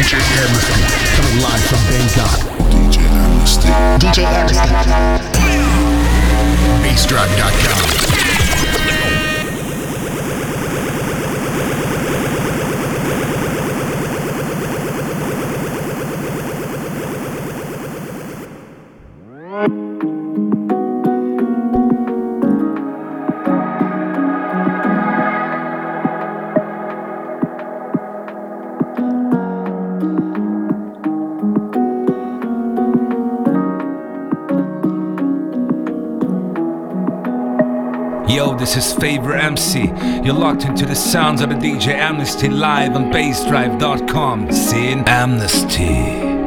DJ Amnesty, coming live from Bangkok. DJ Amnesty. DJ Amnesty. BassDrive.com. Yo, this is Favor MC. You're locked into the sounds of the DJ Amnesty live on bassdrive.com. Seeing Amnesty.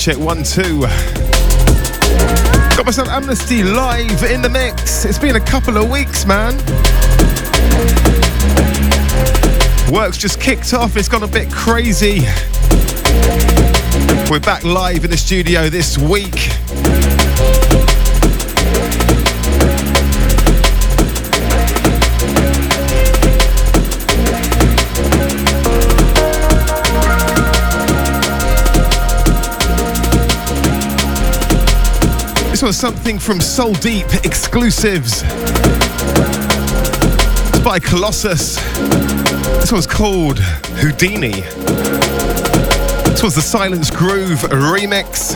Check one, two. Got myself Amnesty live in the mix. It's been a couple of weeks, man. Work's just kicked off, it's gone a bit crazy. We're back live in the studio this week. Was something from Soul Deep exclusives. It's by Colossus. This one's called Houdini. This was the Silence Groove remix.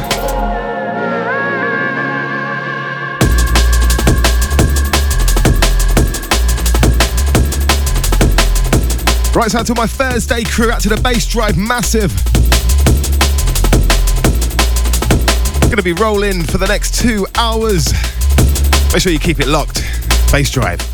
Right, so to my Thursday crew, out to the bass drive massive. Gonna be rolling for the next two hours. Make sure you keep it locked. Bass drive.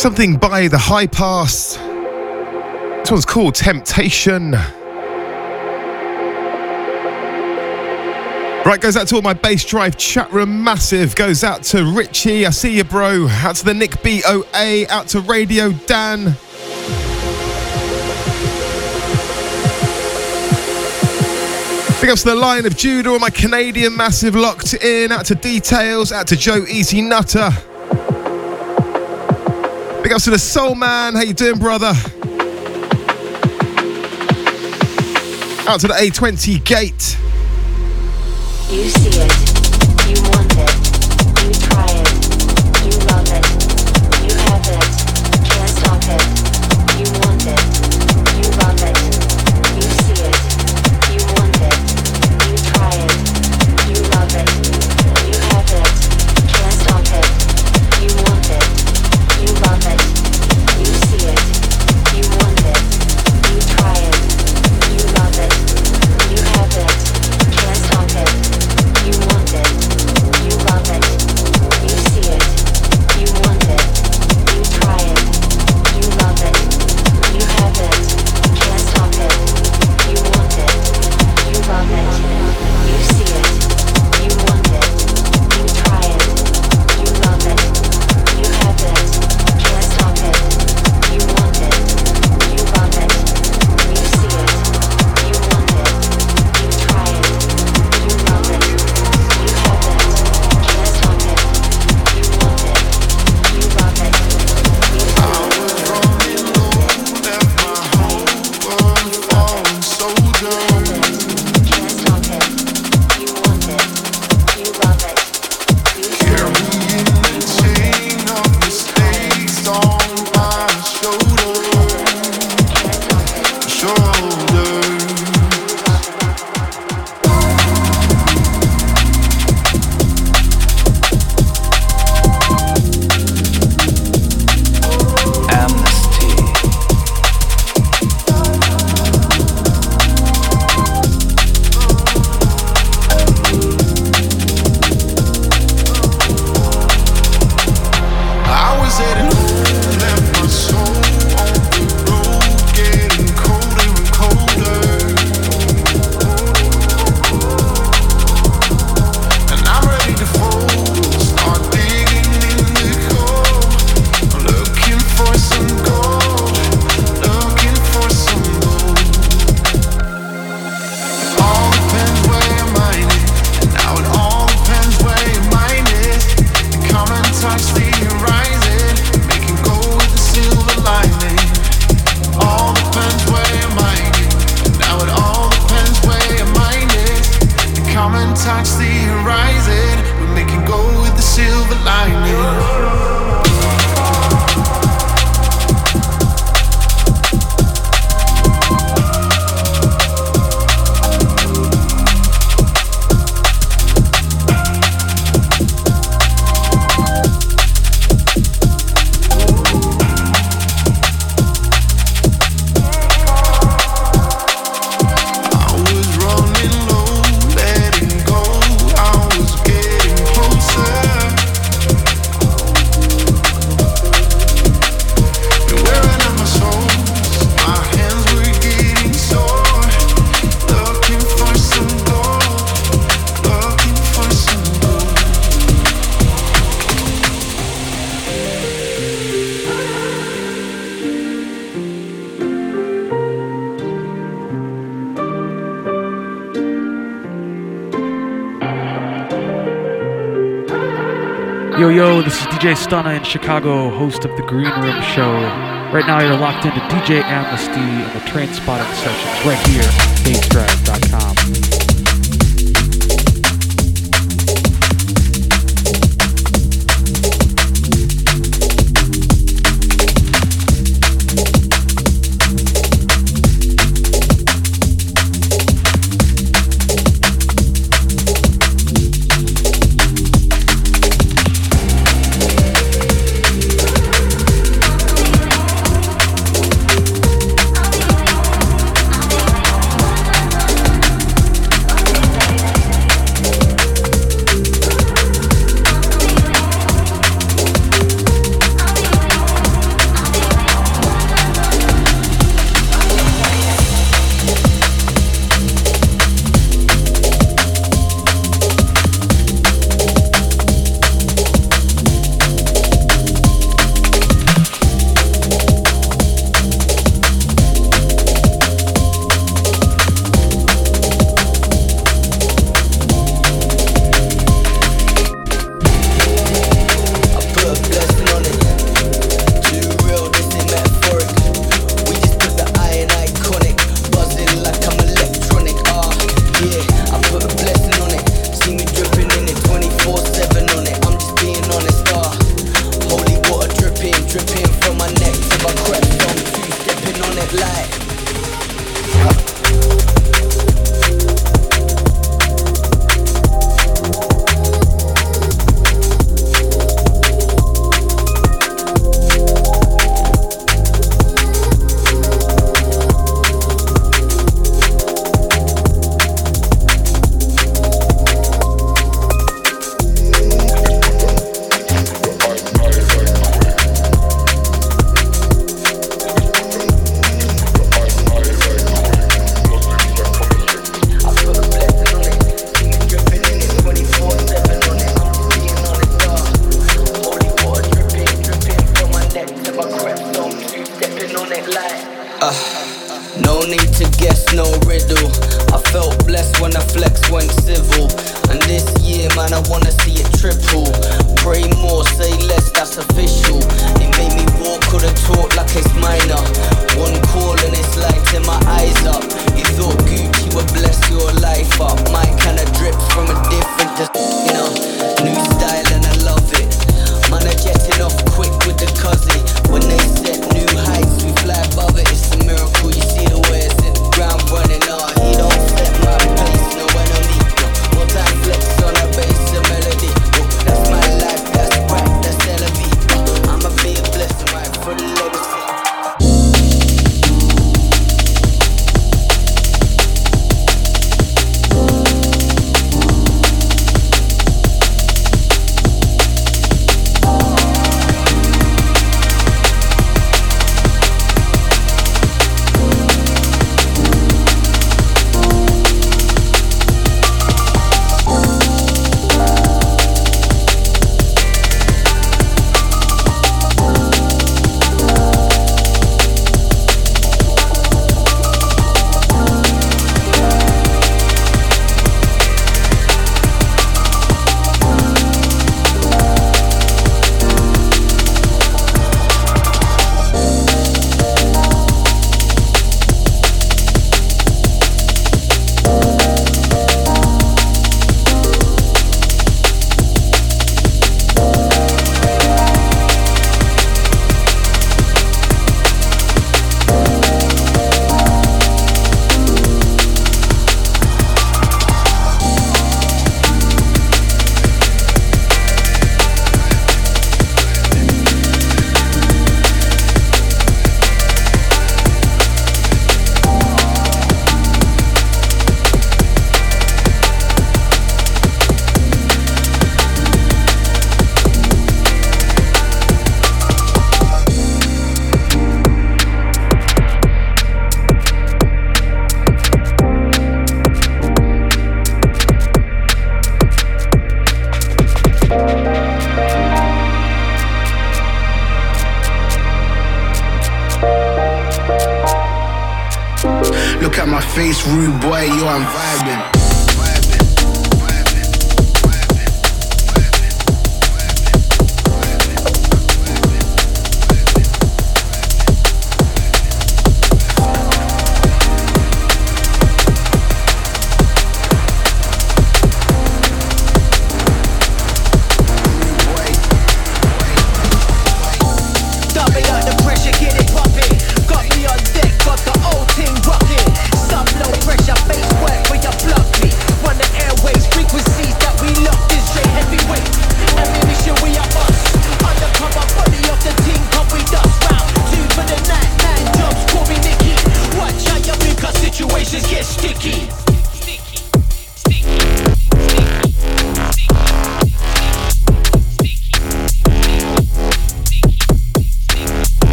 Something by the Highpass. This one's called Temptation. Right, goes out to all my bass drive chat room massive. Goes out to Richie, I see you, bro. Out to the Nick BOA, out to Radio Dan. Big ups to the Lion of Judah, all my Canadian massive locked in. Out to Details, out to Joe Easy Nutter. Big ups to the Soul Man. How you doing, brother? Out to the A20 gate. You see it. DJ Stunna in Chicago, host of the Green Room Show. Right now, you're locked into DJ Amnesty and the Train Spotting sessions right here, bassdrive.com. went civil. And this year, man, I wanna see it triple. Pray more, say less, that's official. It made me walk, or talk like it's minor. One call and it's lighting my eyes up. You thought Gucci would bless your life up. Mine kinda drip from a different, dis- you know.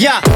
Я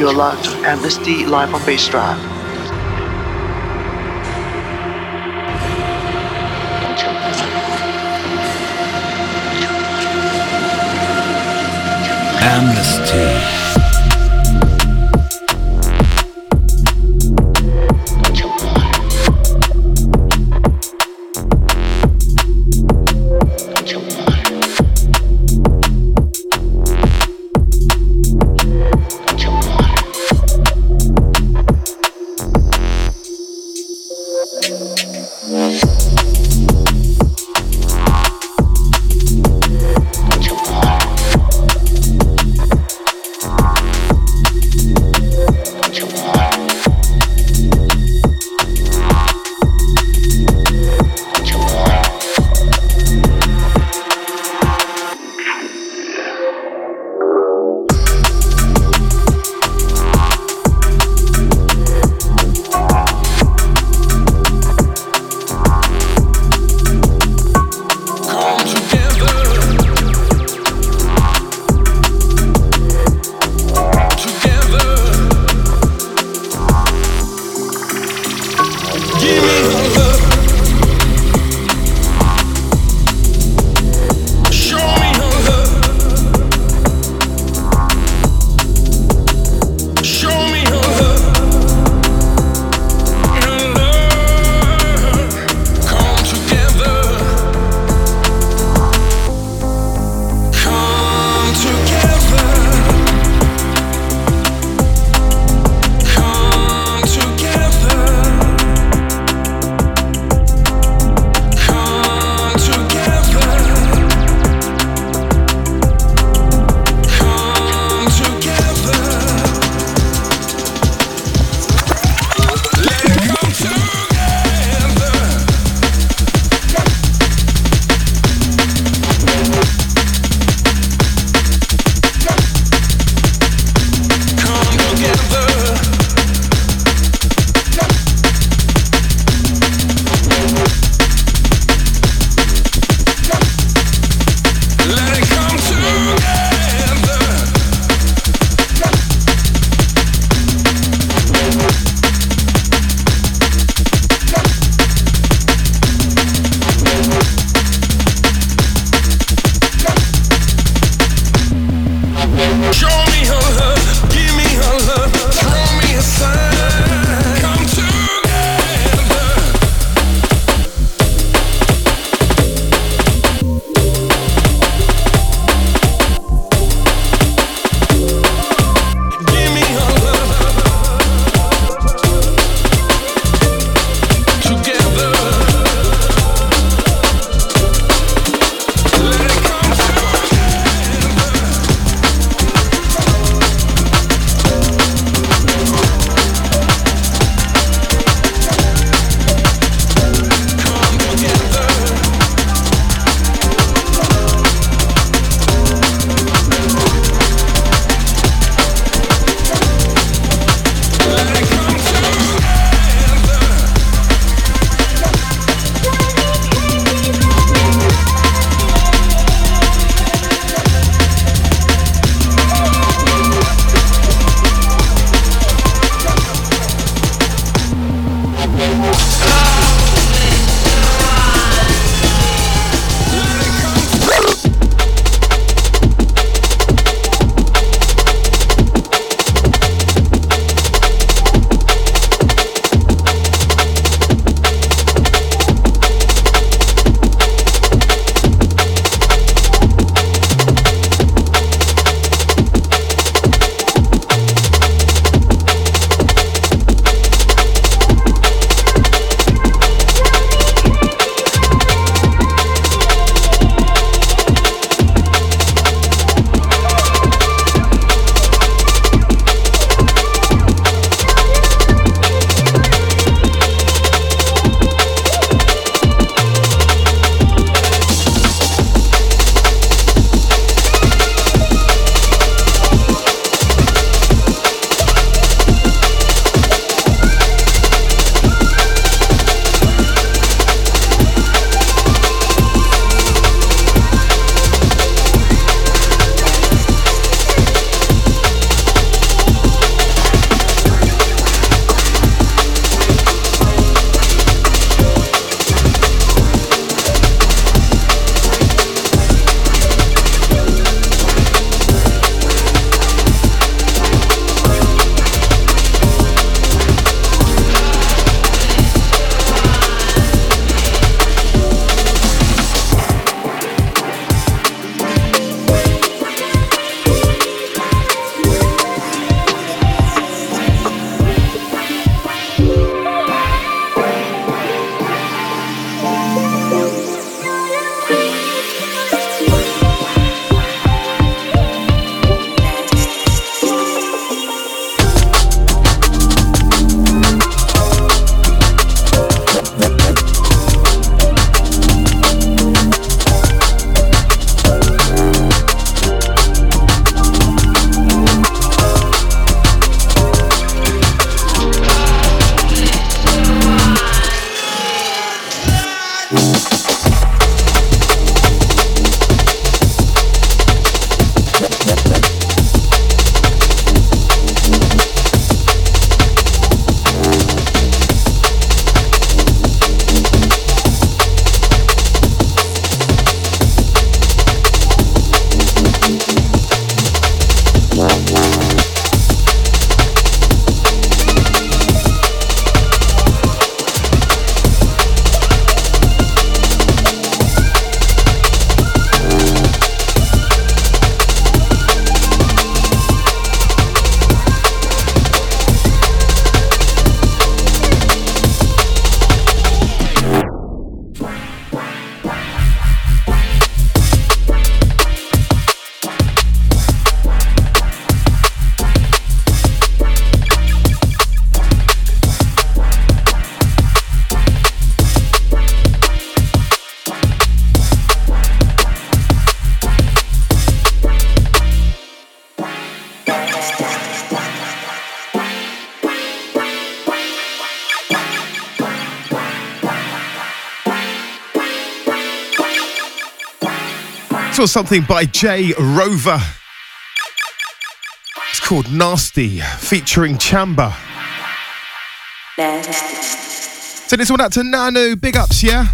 you're live to Amnesty live on Bassdrive. Amnesty. Something by J:Rover. It's called Nasty, featuring Chamba. So this one out to Nanu. Big ups, yeah?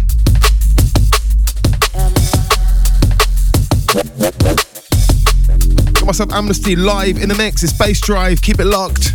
Got myself Amnesty live in the mix. It's Bassdrive. Keep it locked.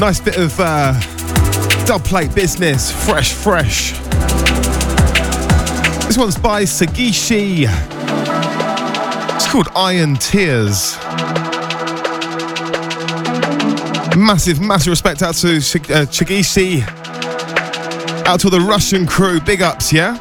Nice bit of uh, dub plate business, fresh, fresh. This one's by Tsugishi. It's called Iron Tears. Massive, massive respect out to Sh- uh, Tsugishi. Out to the Russian crew. Big ups, yeah?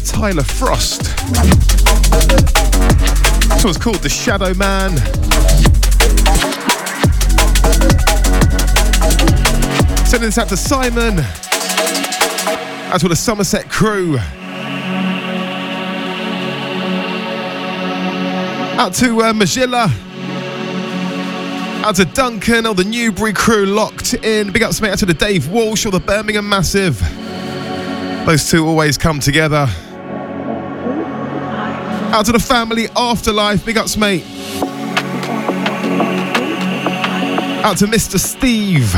Tyler Frost. This one's called The Shadow Man. Sending this out to Simon. Out to the Somerset crew. Out to uh, Magilla. Out to Duncan, all the Newbury crew locked in. Big mate, out to the Dave Walsh or the Birmingham Massive. Those two always come together. Out to the family afterlife. Big ups, mate. Out to Mr. Steve.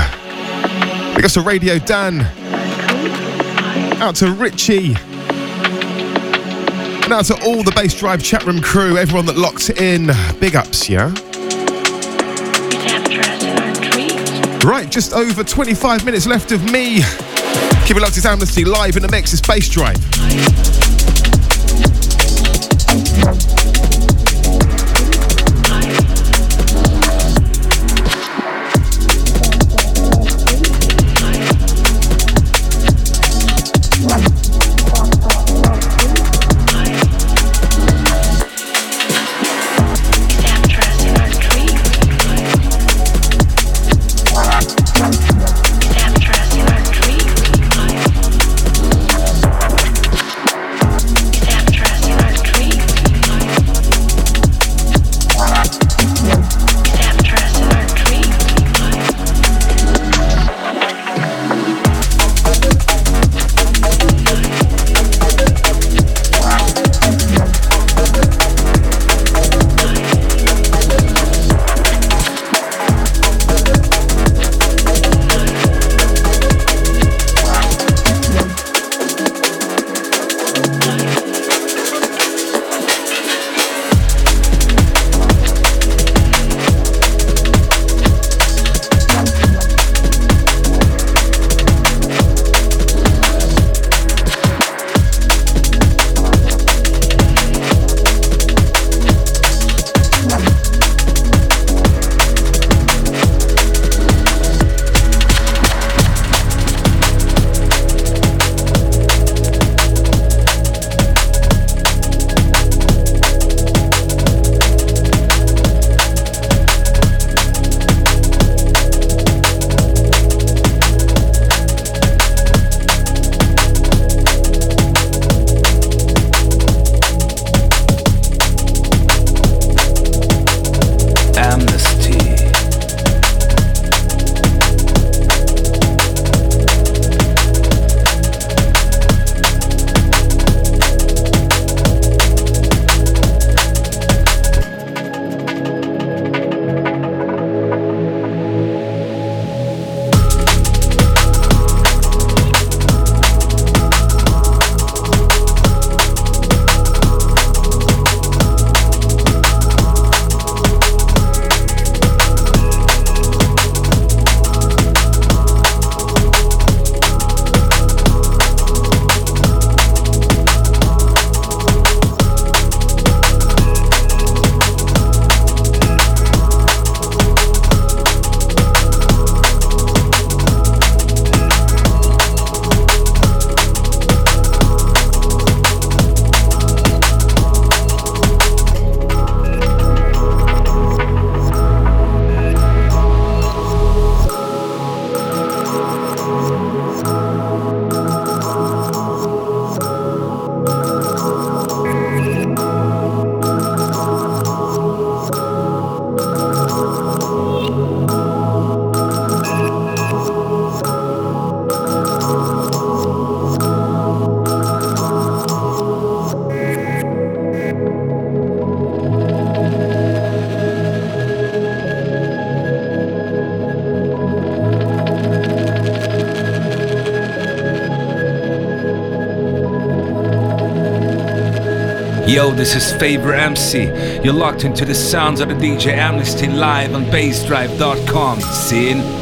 Big ups to Radio Dan. Out to Richie. And out to all the Bassdrive chat room crew, everyone that locked in. Big ups, yeah? Right, just over 25 minutes left of me. Keep it locked, it's Amnesty live in the mix, it's Bassdrive. Yo, this is Favor MC. You're locked into the sounds of the DJ Amnesty live on bassdrive.com. Sin.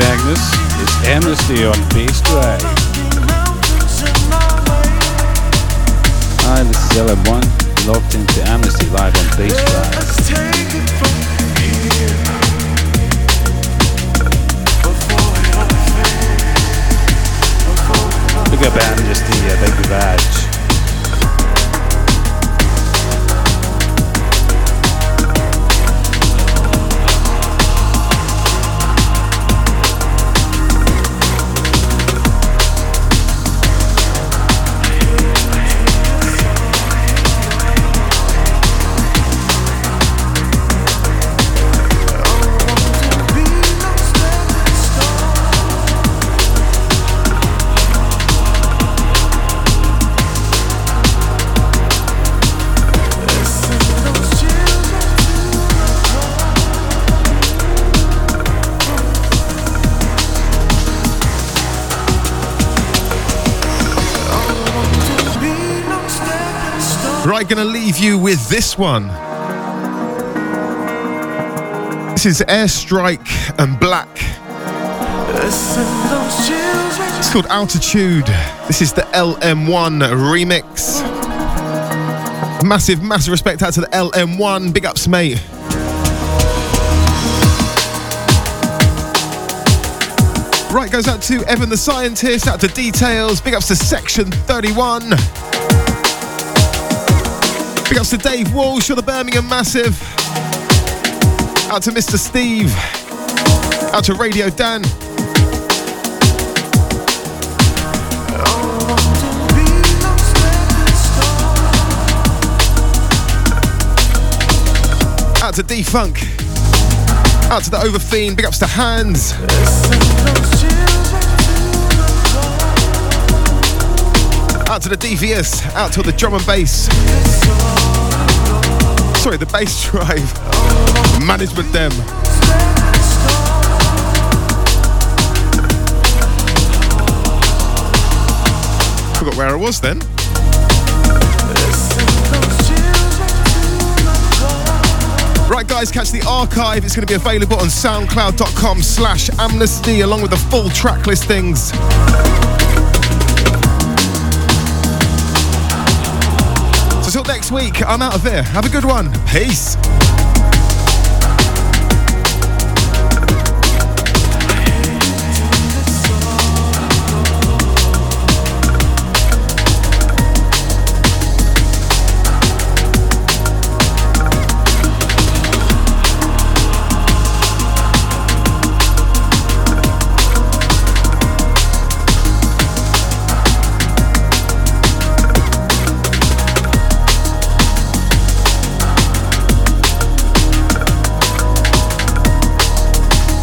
Agnes. It's Amnesty on Bassdrive. Hi, this is LM1. Logged into Amnesty live on Bassdrive. Big up Amnesty, thank you, badge. Leave you with this one. This is Airstrike and Black. It's called Altitude. This is the LM1 remix. Massive, massive respect out to the LM1. Big ups, mate. Right, goes out to Evan the Scientist, out to Details, big ups to Section 31. Big ups to Dave Walsh for the Birmingham Massive. Out to Mr. Steve. Out to Radio Dan. Out to Defunk. Out to the Overfiend. Big ups to Hands. Out to the DVS. Out to the drum and bass. Sorry, the bass drive. Management them. Forgot where I was then. Right, guys, catch the archive. It's going to be available on soundcloud.com slash amnesty along with the full track listings. Next week, I'm out of here. Have a good one. Peace.